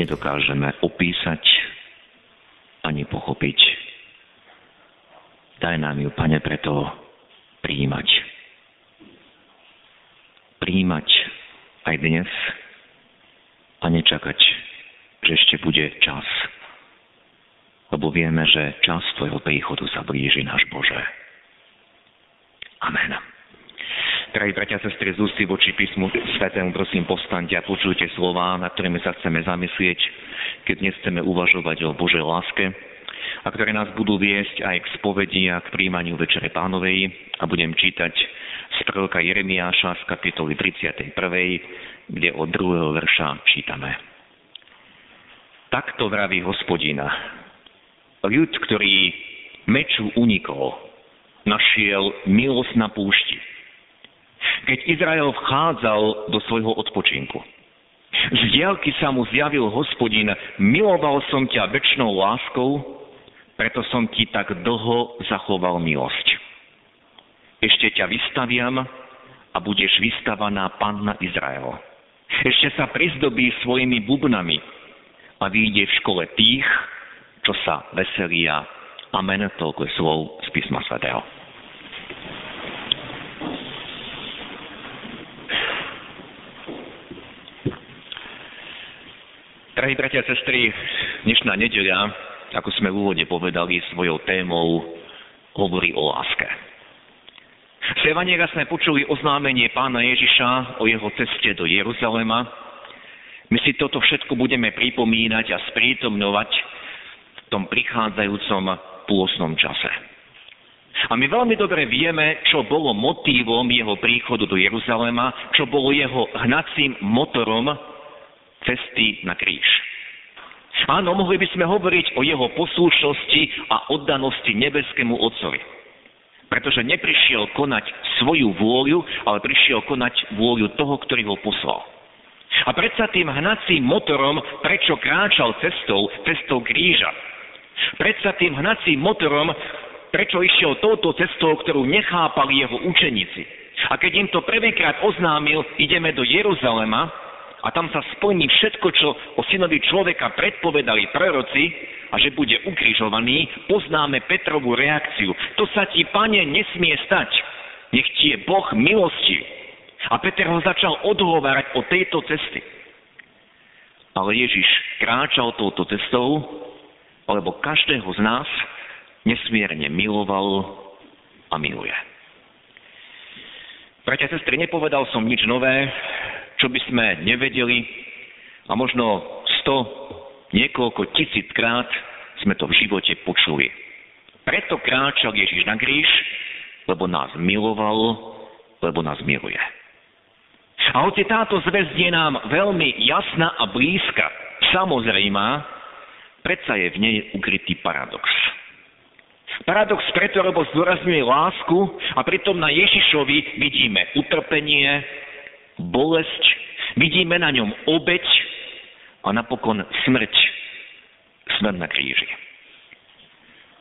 nedokážeme opísať ani pochopiť. Daj nám ju, Pane, preto príjmať. Príjmať aj dnes a nečakať, že ešte bude čas. Lebo vieme, že čas Tvojho príchodu sa blíži, náš Bože. Amen. Drahí bratia a sestry, z voči písmu svetému, prosím, postaňte a počujte slova, na ktorými sa chceme zamyslieť, keď dnes chceme uvažovať o Božej láske a ktoré nás budú viesť aj k spovedi a k príjmaniu Večere Pánovej a budem čítať z proroka Jeremiáša z kapitoly 31., kde od druhého verša čítame. Takto vraví hospodina. Ľud, ktorý meču unikol, našiel milosť na púšti keď Izrael vchádzal do svojho odpočinku. Z diálky sa mu zjavil hospodin, miloval som ťa väčšnou láskou, preto som ti tak dlho zachoval milosť. Ešte ťa vystaviam a budeš vystavaná panna Izrael. Ešte sa prizdobí svojimi bubnami a vyjde v škole tých, čo sa veselia. Amen. Toľko je slov z písma svätého. Drahí bratia a sestry, dnešná nedeľa, ako sme v úvode povedali, svojou témou hovorí o láske. V Evaniera sme počuli oznámenie pána Ježiša o jeho ceste do Jeruzalema. My si toto všetko budeme pripomínať a sprítomňovať v tom prichádzajúcom pôsnom čase. A my veľmi dobre vieme, čo bolo motívom jeho príchodu do Jeruzalema, čo bolo jeho hnacím motorom cesty na kríž. Áno, mohli by sme hovoriť o jeho poslušnosti a oddanosti nebeskému Otcovi. Pretože neprišiel konať svoju vôľu, ale prišiel konať vôľu toho, ktorý ho poslal. A predsa tým hnacím motorom, prečo kráčal cestou, cestou kríža. Predsa tým hnacím motorom, prečo išiel touto cestou, ktorú nechápali jeho učeníci. A keď im to prvýkrát oznámil, ideme do Jeruzalema, a tam sa splní všetko, čo o synovi človeka predpovedali proroci a že bude ukrižovaný, poznáme Petrovú reakciu. To sa ti, pane, nesmie stať. Nech ti je Boh milosti. A Peter ho začal odhovárať o tejto cesty. Ale Ježiš kráčal touto cestou, lebo každého z nás nesmierne miloval a miluje. Bratia a sestry, nepovedal som nič nové, čo by sme nevedeli a možno sto, niekoľko tisíc krát sme to v živote počuli. Preto kráčal Ježiš na kríž, lebo nás miloval, lebo nás miluje. A hoci táto zväzť je nám veľmi jasná a blízka, samozrejmá, predsa je v nej ukrytý paradox. Paradox preto, lebo zdôrazňuje lásku a pritom na Ježišovi vidíme utrpenie, bolesť, vidíme na ňom obeď a napokon smrť, smrť na kríži.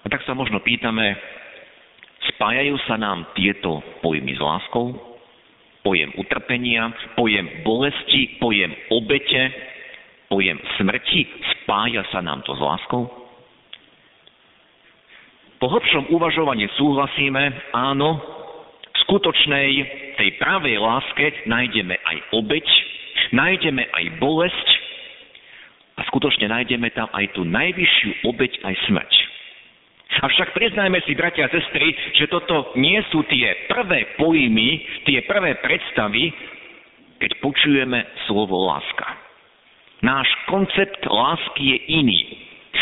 A tak sa možno pýtame, spájajú sa nám tieto pojmy s láskou? Pojem utrpenia, pojem bolesti, pojem obete, pojem smrti, spája sa nám to s láskou? Po hlbšom uvažovaní súhlasíme, áno, skutočnej, tej pravej láske nájdeme aj obeď, nájdeme aj bolesť a skutočne nájdeme tam aj tú najvyššiu obeď, aj smrť. Avšak priznajme si, bratia a sestry, že toto nie sú tie prvé pojmy, tie prvé predstavy, keď počujeme slovo láska. Náš koncept lásky je iný.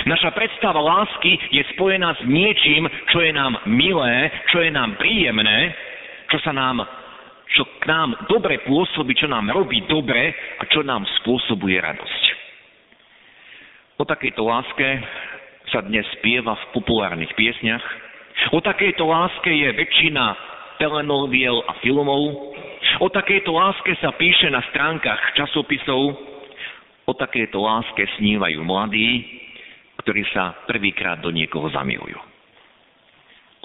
Naša predstava lásky je spojená s niečím, čo je nám milé, čo je nám príjemné, čo sa nám čo k nám dobre pôsobí, čo nám robí dobre a čo nám spôsobuje radosť. O takejto láske sa dnes spieva v populárnych piesniach. O takejto láske je väčšina telenoviel a filmov. O takejto láske sa píše na stránkach časopisov. O takejto láske snívajú mladí, ktorí sa prvýkrát do niekoho zamilujú.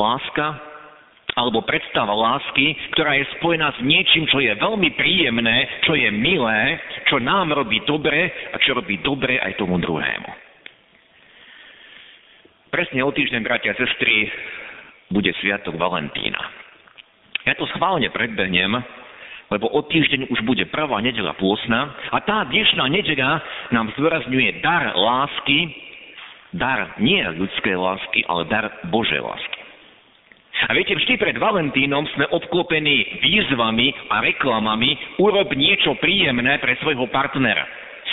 Láska alebo predstava lásky, ktorá je spojená s niečím, čo je veľmi príjemné, čo je milé, čo nám robí dobre a čo robí dobre aj tomu druhému. Presne o týždeň, bratia a sestry, bude Sviatok Valentína. Ja to schválne predbehnem, lebo o týždeň už bude prvá nedela pôsna a tá dnešná nedela nám zdôrazňuje dar lásky, dar nie ľudskej lásky, ale dar Božej lásky. A viete, vždy pred Valentínom sme obklopení výzvami a reklamami urob niečo príjemné pre svojho partnera.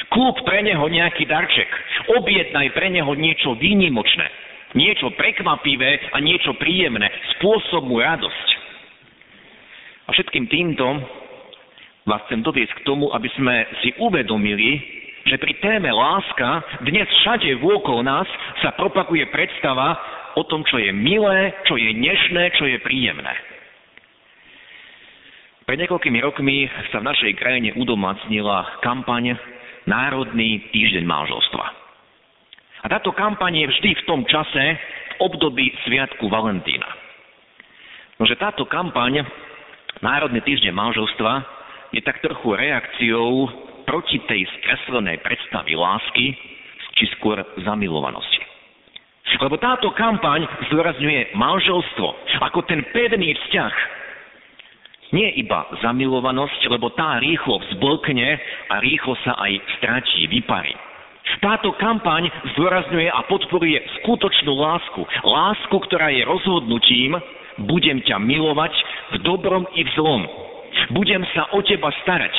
Kúp pre neho nejaký darček. Objednaj pre neho niečo výnimočné. Niečo prekvapivé a niečo príjemné. Spôsob mu radosť. A všetkým týmto vás chcem doviesť k tomu, aby sme si uvedomili, že pri téme láska dnes všade vôkol nás sa propaguje predstava, o tom, čo je milé, čo je nešné, čo je príjemné. Pred niekoľkými rokmi sa v našej krajine udomacnila kampaň Národný týždeň manželstva. A táto kampaň je vždy v tom čase, v období Sviatku Valentína. Nože táto kampaň Národný týždeň manželstva je tak trochu reakciou proti tej skreslenej predstavy lásky, či skôr zamilovanosti. Lebo táto kampaň zdôrazňuje manželstvo ako ten pevný vzťah. Nie iba zamilovanosť, lebo tá rýchlo vzblkne a rýchlo sa aj stratí, vyparí. Táto kampaň zdôrazňuje a podporuje skutočnú lásku. Lásku, ktorá je rozhodnutím, budem ťa milovať v dobrom i v zlom. Budem sa o teba starať.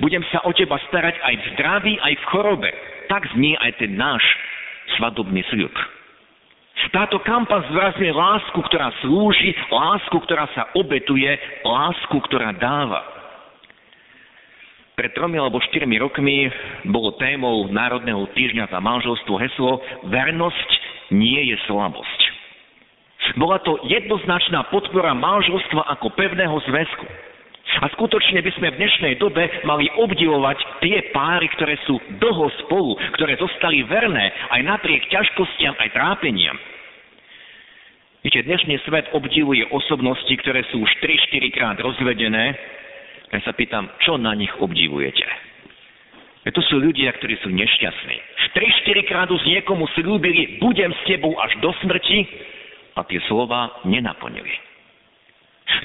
Budem sa o teba starať aj v zdraví, aj v chorobe. Tak znie aj ten náš svadobný sľub. Táto kampa zvrazňuje lásku, ktorá slúži, lásku, ktorá sa obetuje, lásku, ktorá dáva. Pred tromi alebo štyrmi rokmi bolo témou Národného týždňa za manželstvo heslo Vernosť nie je slabosť. Bola to jednoznačná podpora manželstva ako pevného zväzku. A skutočne by sme v dnešnej dobe mali obdivovať tie páry, ktoré sú dlho spolu, ktoré zostali verné aj napriek ťažkostiam, aj trápeniam. Viete, dnešný svet obdivuje osobnosti, ktoré sú už 3-4 krát rozvedené. Ja sa pýtam, čo na nich obdivujete? To sú ľudia, ktorí sú nešťastní. 3-4 krát už niekomu slúbili, budem s tebou až do smrti a tie slova nenaplnili.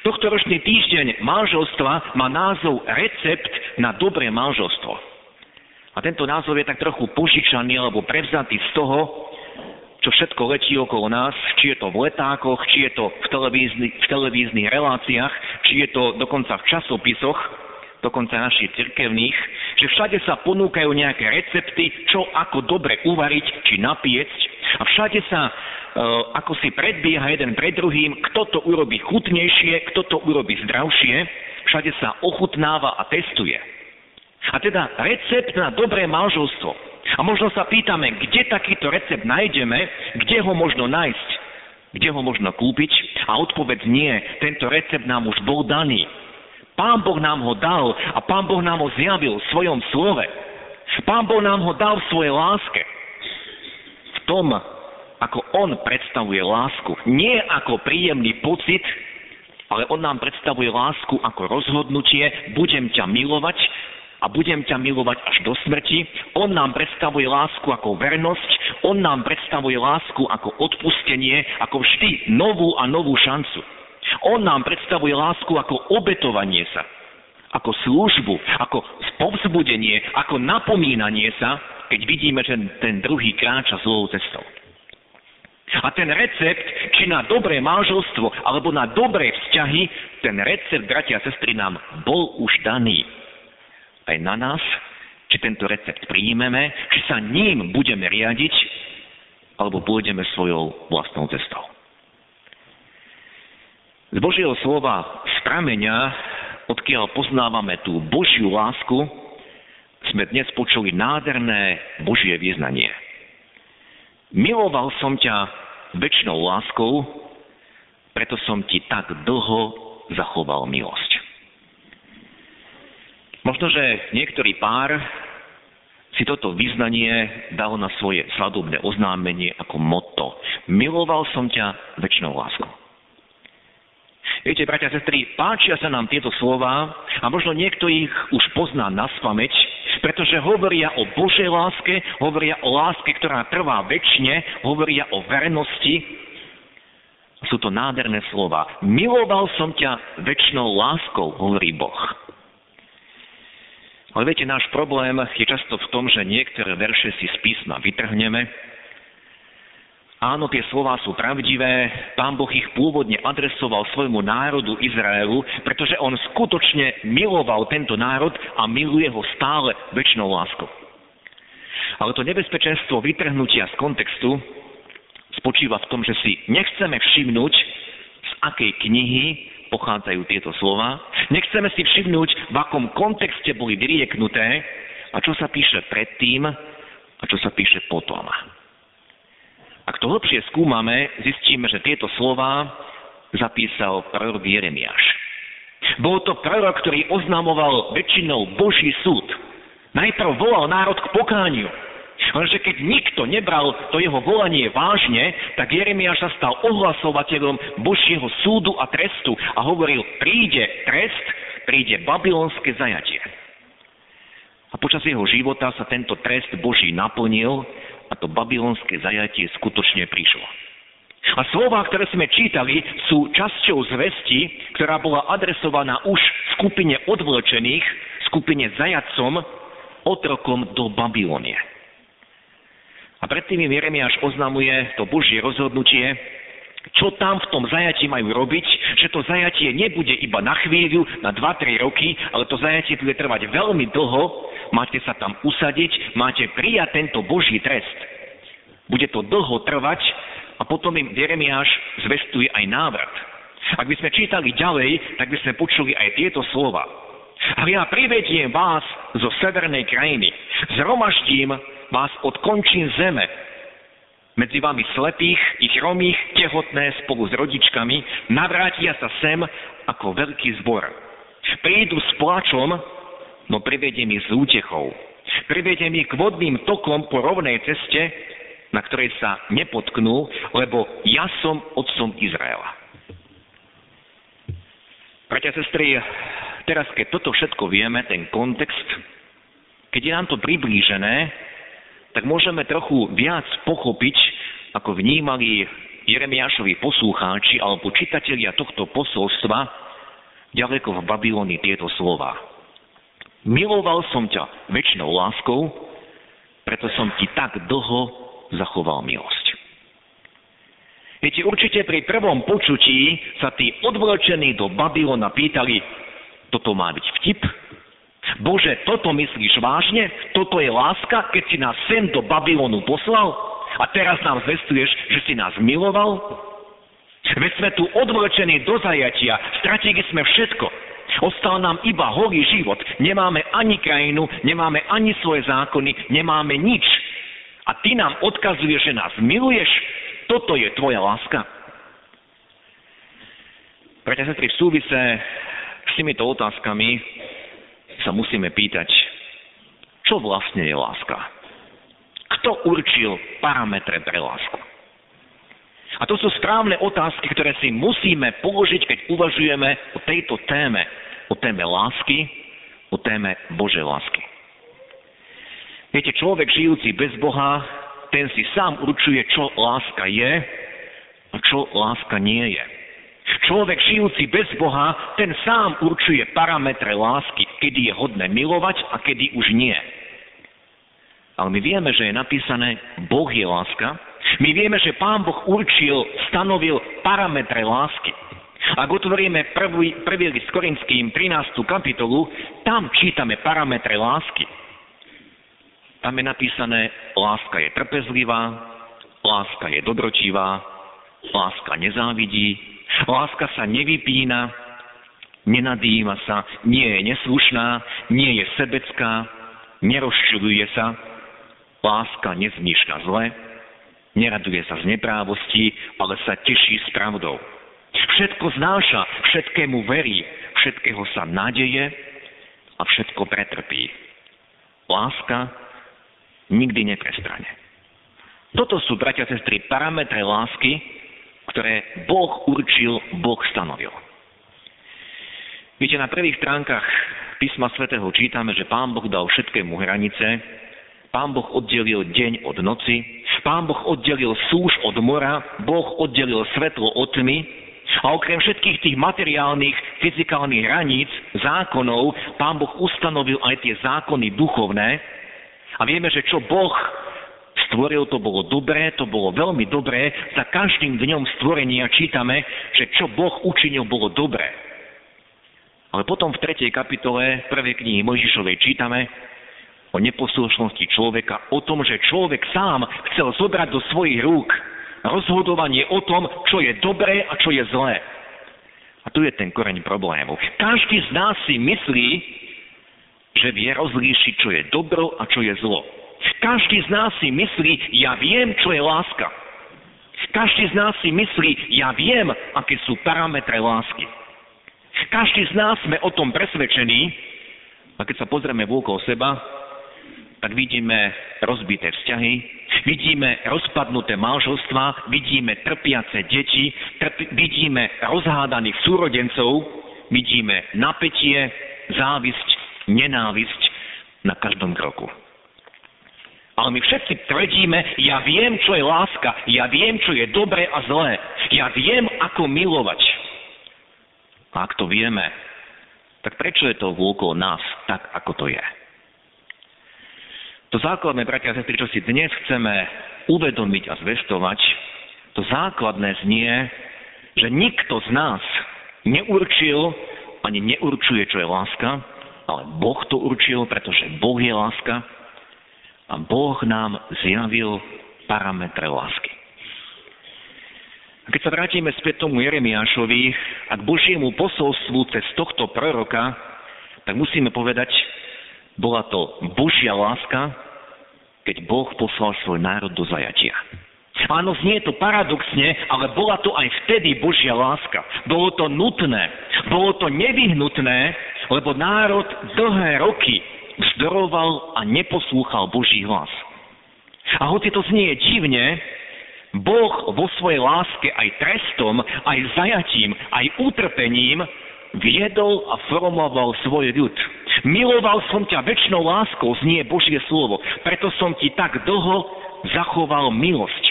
Tohto ročný týždeň manželstva má názov Recept na dobré manželstvo. A tento názov je tak trochu požičaný alebo prevzatý z toho, čo všetko letí okolo nás, či je to v letákoch, či je to v, televízni, v televíznych reláciách, či je to dokonca v časopisoch, dokonca našich cirkevných, že všade sa ponúkajú nejaké recepty, čo ako dobre uvariť či napiecť a všade sa e, ako si predbieha jeden pred druhým, kto to urobí chutnejšie, kto to urobí zdravšie, všade sa ochutnáva a testuje. A teda recept na dobré manželstvo. A možno sa pýtame, kde takýto recept nájdeme, kde ho možno nájsť, kde ho možno kúpiť. A odpoveď nie, tento recept nám už bol daný. Pán Boh nám ho dal a Pán Boh nám ho zjavil v svojom slove. Pán Boh nám ho dal v svojej láske. V tom, ako On predstavuje lásku. Nie ako príjemný pocit, ale On nám predstavuje lásku ako rozhodnutie, budem ťa milovať a budem ťa milovať až do smrti. On nám predstavuje lásku ako vernosť, on nám predstavuje lásku ako odpustenie, ako vždy novú a novú šancu. On nám predstavuje lásku ako obetovanie sa, ako službu, ako povzbudenie, ako napomínanie sa, keď vidíme, že ten druhý kráča zlou cestou. A ten recept, či na dobré manželstvo, alebo na dobré vzťahy, ten recept, bratia a sestry, nám bol už daný aj na nás, či tento recept príjmeme, či sa ním budeme riadiť, alebo pôjdeme svojou vlastnou cestou. Z Božieho slova z prameňa odkiaľ poznávame tú Božiu lásku, sme dnes počuli nádherné Božie vyznanie. Miloval som ťa väčšnou láskou, preto som ti tak dlho zachoval milosť. Možno, že niektorý pár si toto vyznanie dal na svoje svadobné oznámenie ako motto. Miloval som ťa väčšnou láskou. Viete, bratia a sestry, páčia sa nám tieto slova a možno niekto ich už pozná na spameť, pretože hovoria o Božej láske, hovoria o láske, ktorá trvá väčšine, hovoria o vernosti. Sú to nádherné slova. Miloval som ťa väčšnou láskou, hovorí Boh. Ale viete, náš problém je často v tom, že niektoré verše si z písma vytrhneme. Áno, tie slova sú pravdivé, pán Boh ich pôvodne adresoval svojmu národu Izraelu, pretože on skutočne miloval tento národ a miluje ho stále väčšnou láskou. Ale to nebezpečenstvo vytrhnutia z kontextu spočíva v tom, že si nechceme všimnúť, z akej knihy pochádzajú tieto slova. Nechceme si všimnúť, v akom kontexte boli vyrieknuté a čo sa píše predtým a čo sa píše potom. Ak to hlbšie skúmame, zistíme, že tieto slova zapísal prorok Jeremiáš. Bol to prorok, ktorý oznamoval väčšinou Boží súd. Najprv volal národ k pokániu, Lenže keď nikto nebral to jeho volanie vážne, tak Jeremiáš sa stal ohlasovateľom Božieho súdu a trestu a hovoril, príde trest, príde babylonské zajatie. A počas jeho života sa tento trest Boží naplnil a to babylonské zajatie skutočne prišlo. A slova, ktoré sme čítali, sú časťou zvesti, ktorá bola adresovaná už skupine odvlečených, skupine zajacom, otrokom do Babylonie. A predtým im Jeremiáš oznamuje to Božie rozhodnutie, čo tam v tom zajatí majú robiť, že to zajatie nebude iba na chvíľu, na 2-3 roky, ale to zajatie bude trvať veľmi dlho, máte sa tam usadiť, máte prijať tento Boží trest. Bude to dlho trvať a potom im Jeremiáš zvestuje aj návrat. Ak by sme čítali ďalej, tak by sme počuli aj tieto slova. A ja privediem vás zo severnej krajiny, zromaždím vás od končín zeme. Medzi vami slepých i chromých, tehotné spolu s rodičkami, navrátia sa sem ako veľký zbor. Prídu s plačom, no privediem ich s útechou. Privediem ich k vodným tokom po rovnej ceste, na ktorej sa nepotknú, lebo ja som otcom Izraela. Bratia, sestry, teraz keď toto všetko vieme, ten kontext, keď je nám to priblížené, tak môžeme trochu viac pochopiť, ako vnímali Jeremiášovi poslucháči alebo čitatelia tohto posolstva ďaleko v Babyloni tieto slova. Miloval som ťa väčšnou láskou, preto som ti tak dlho zachoval milosť. Viete, určite pri prvom počutí sa tí odvlečení do Babylona pýtali, toto má byť vtip, Bože, toto myslíš vážne? Toto je láska, keď si nás sem do Babylonu poslal? A teraz nám zvestuješ, že si nás miloval? Veď sme tu odvlečení do zajatia, stratili sme všetko. Ostal nám iba holý život. Nemáme ani krajinu, nemáme ani svoje zákony, nemáme nič. A ty nám odkazuješ, že nás miluješ? Toto je tvoja láska. Preto sa v súvise s týmito otázkami sa musíme pýtať, čo vlastne je láska? Kto určil parametre pre lásku? A to sú správne otázky, ktoré si musíme položiť, keď uvažujeme o tejto téme, o téme lásky, o téme Božej lásky. Viete, človek žijúci bez Boha, ten si sám určuje, čo láska je a čo láska nie je. Človek žijúci bez Boha, ten sám určuje parametre lásky, kedy je hodné milovať a kedy už nie. Ale my vieme, že je napísané, Boh je láska. My vieme, že Pán Boh určil, stanovil parametre lásky. Ak otvoríme prvý, prvý list Korinským 13. kapitolu, tam čítame parametre lásky. Tam je napísané, láska je trpezlivá, láska je dobročivá, láska nezávidí, Láska sa nevypína, nenadýma sa, nie je neslušná, nie je sebecká, nerozčuluje sa, láska nezmýšľa zle, neraduje sa z neprávosti, ale sa teší s pravdou. Všetko znáša, všetkému verí, všetkého sa nadeje a všetko pretrpí. Láska nikdy neprestrane. Toto sú, bratia a sestry, parametre lásky, ktoré Boh určil, Boh stanovil. Viete, na prvých stránkach písma svätého čítame, že Pán Boh dal všetkému hranice, Pán Boh oddelil deň od noci, Pán Boh oddelil súž od mora, Boh oddelil svetlo od tmy a okrem všetkých tých materiálnych, fyzikálnych hraníc, zákonov, Pán Boh ustanovil aj tie zákony duchovné. A vieme, že čo Boh stvoril, to bolo dobré, to bolo veľmi dobré. Za každým dňom stvorenia čítame, že čo Boh učinil, bolo dobré. Ale potom v 3. kapitole prvej knihy Mojžišovej čítame, o neposlušnosti človeka, o tom, že človek sám chcel zobrať do svojich rúk rozhodovanie o tom, čo je dobré a čo je zlé. A tu je ten koreň problému. Každý z nás si myslí, že vie rozlíšiť, čo je dobro a čo je zlo. Každý z nás si myslí, ja viem, čo je láska. Každý z nás si myslí, ja viem, aké sú parametre lásky. Každý z nás sme o tom presvedčení, a keď sa pozrieme vôkol seba, tak vidíme rozbité vzťahy, vidíme rozpadnuté manželstva, vidíme trpiace deti, trpi, vidíme rozhádaných súrodencov, vidíme napätie, závisť, nenávisť na každom kroku. Ale my všetci tvrdíme, ja viem, čo je láska, ja viem, čo je dobré a zlé, ja viem, ako milovať. A ak to vieme, tak prečo je to vôkol nás tak, ako to je? To základné, bratia a sestry, čo si dnes chceme uvedomiť a zvestovať, to základné znie, že nikto z nás neurčil ani neurčuje, čo je láska, ale Boh to určil, pretože Boh je láska a Boh nám zjavil parametre lásky. A keď sa vrátime späť tomu Jeremiášovi a k Božiemu posolstvu cez tohto proroka, tak musíme povedať, bola to Božia láska, keď Boh poslal svoj národ do zajatia. Áno, znie to paradoxne, ale bola to aj vtedy Božia láska. Bolo to nutné, bolo to nevyhnutné, lebo národ dlhé roky vzdoroval a neposlúchal Boží hlas. A hoci to znie divne, Boh vo svojej láske aj trestom, aj zajatím, aj utrpením viedol a formoval svoj ľud. Miloval som ťa väčšnou láskou, znie Božie slovo. Preto som ti tak dlho zachoval milosť.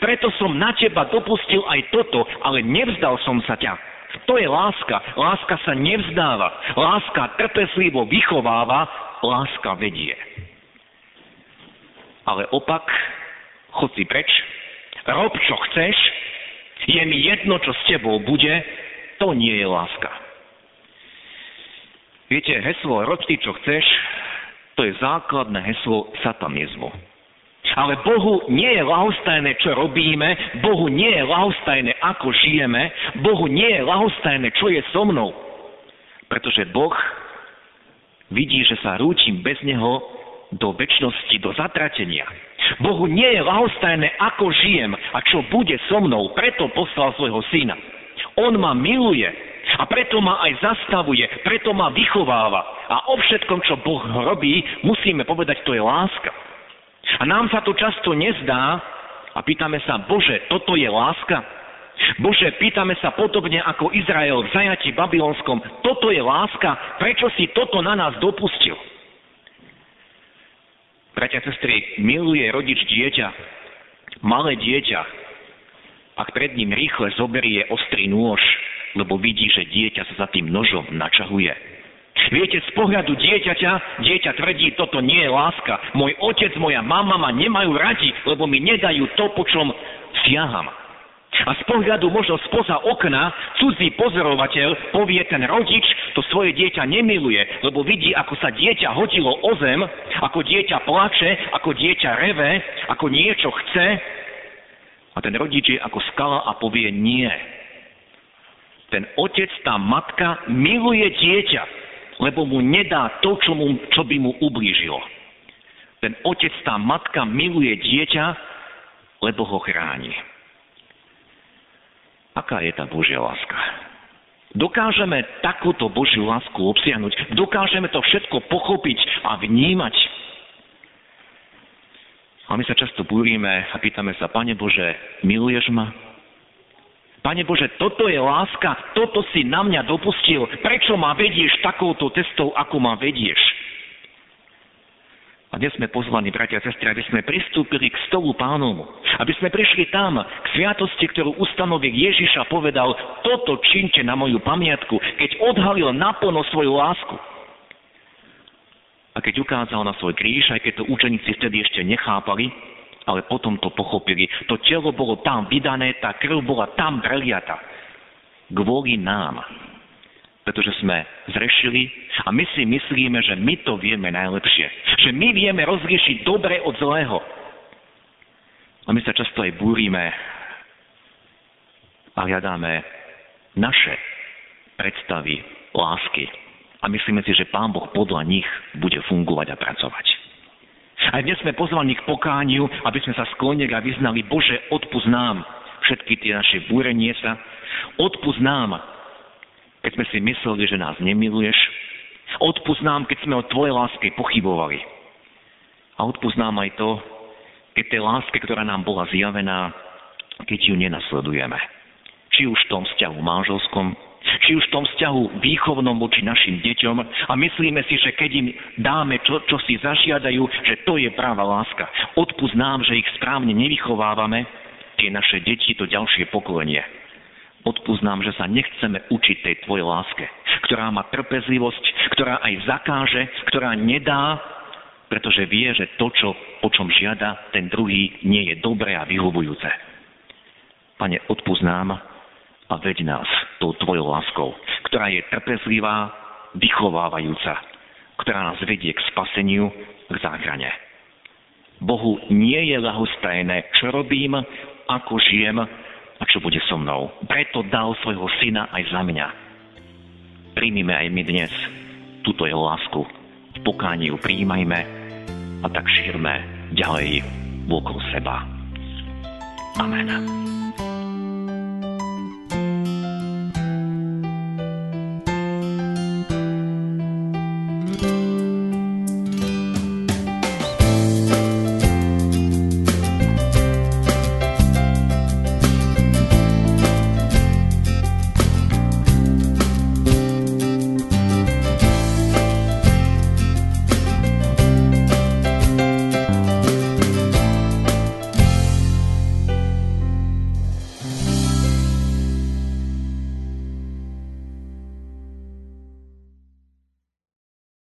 Preto som na teba dopustil aj toto, ale nevzdal som sa ťa. To je láska. Láska sa nevzdáva. Láska trpezlivo vychováva, láska vedie. Ale opak, chod si preč, rob čo chceš, je mi jedno, čo s tebou bude, to nie je láska. Viete, heslo rob ty, čo chceš, to je základné heslo satanizmu. Ale Bohu nie je lahostajné, čo robíme, Bohu nie je lahostajné, ako žijeme, Bohu nie je lahostajné, čo je so mnou. Pretože Boh vidí, že sa rúčim bez Neho do väčšnosti, do zatratenia. Bohu nie je lahostajné, ako žijem a čo bude so mnou, preto poslal svojho syna. On ma miluje a preto ma aj zastavuje, preto ma vychováva. A o všetkom, čo Boh robí, musíme povedať, to je láska. Nám sa to často nezdá a pýtame sa, Bože, toto je láska? Bože, pýtame sa podobne ako Izrael v zajati babylonskom, toto je láska, prečo si toto na nás dopustil? Bratia, sestry, miluje rodič dieťa, malé dieťa, ak pred ním rýchle zoberie ostrý nôž, lebo vidí, že dieťa sa za tým nožom načahuje. Viete, z pohľadu dieťaťa, dieťa tvrdí, toto nie je láska. Môj otec, moja mama ma nemajú radi, lebo mi nedajú to, po čom siaham. A z pohľadu možno spoza okna cudzí pozorovateľ povie, ten rodič to svoje dieťa nemiluje, lebo vidí, ako sa dieťa hodilo o zem, ako dieťa plače, ako dieťa reve, ako niečo chce a ten rodič je ako skala a povie nie. ten otec, tá matka miluje dieťa, lebo mu nedá to, čo, mu, čo by mu ublížilo. Ten otec, tá matka miluje dieťa, lebo ho chráni. Aká je tá Božia láska? Dokážeme takúto Božiu lásku obsiahnuť, dokážeme to všetko pochopiť a vnímať. A my sa často búrime a pýtame sa, Pane Bože, miluješ ma? Pane Bože, toto je láska, toto si na mňa dopustil. Prečo ma vedieš takouto cestou, ako ma vedieš? A dnes sme pozvaní, bratia a sestry, aby sme pristúpili k stolu pánomu. Aby sme prišli tam, k sviatosti, ktorú ustanovil Ježiša povedal, toto činte na moju pamiatku, keď odhalil naplno svoju lásku. A keď ukázal na svoj kríž, aj keď to učeníci vtedy ešte nechápali, ale potom to pochopili. To telo bolo tam vydané, tá krv bola tam preliata. Kvôli nám pretože sme zrešili a my si myslíme, že my to vieme najlepšie. Že my vieme rozriešiť dobre od zlého. A my sa často aj búrime a hľadáme naše predstavy lásky. A myslíme si, že Pán Boh podľa nich bude fungovať a pracovať. Aj dnes sme pozvaní k pokániu, aby sme sa sklonili a vyznali, Bože, odpúsť nám všetky tie naše búrenie sa, odpúsť nám keď sme si mysleli, že nás nemiluješ. Odpust nám, keď sme o Tvojej láske pochybovali. A odpust nám aj to, keď tej láske, ktorá nám bola zjavená, keď ju nenasledujeme. Či už v tom vzťahu manželskom, či už v tom vzťahu výchovnom voči našim deťom a myslíme si, že keď im dáme čo, čo si zažiadajú, že to je práva láska. Odpust nám, že ich správne nevychovávame, tie naše deti, to ďalšie pokolenie. Odpúsť nám, že sa nechceme učiť tej tvojej láske, ktorá má trpezlivosť, ktorá aj zakáže, ktorá nedá, pretože vie, že to, čo, o čom žiada ten druhý, nie je dobré a vyhovujúce. Pane, odpúsť a veď nás tou tvojou láskou, ktorá je trpezlivá, vychovávajúca, ktorá nás vedie k spaseniu, k záchrane. Bohu nie je ľahostajné, čo robím, ako žijem, a čo bude so mnou. Preto dal svojho syna aj za mňa. Príjmime aj my dnes túto jeho lásku. V pokání ju príjmajme a tak šírme ďalej okolo seba. Amen.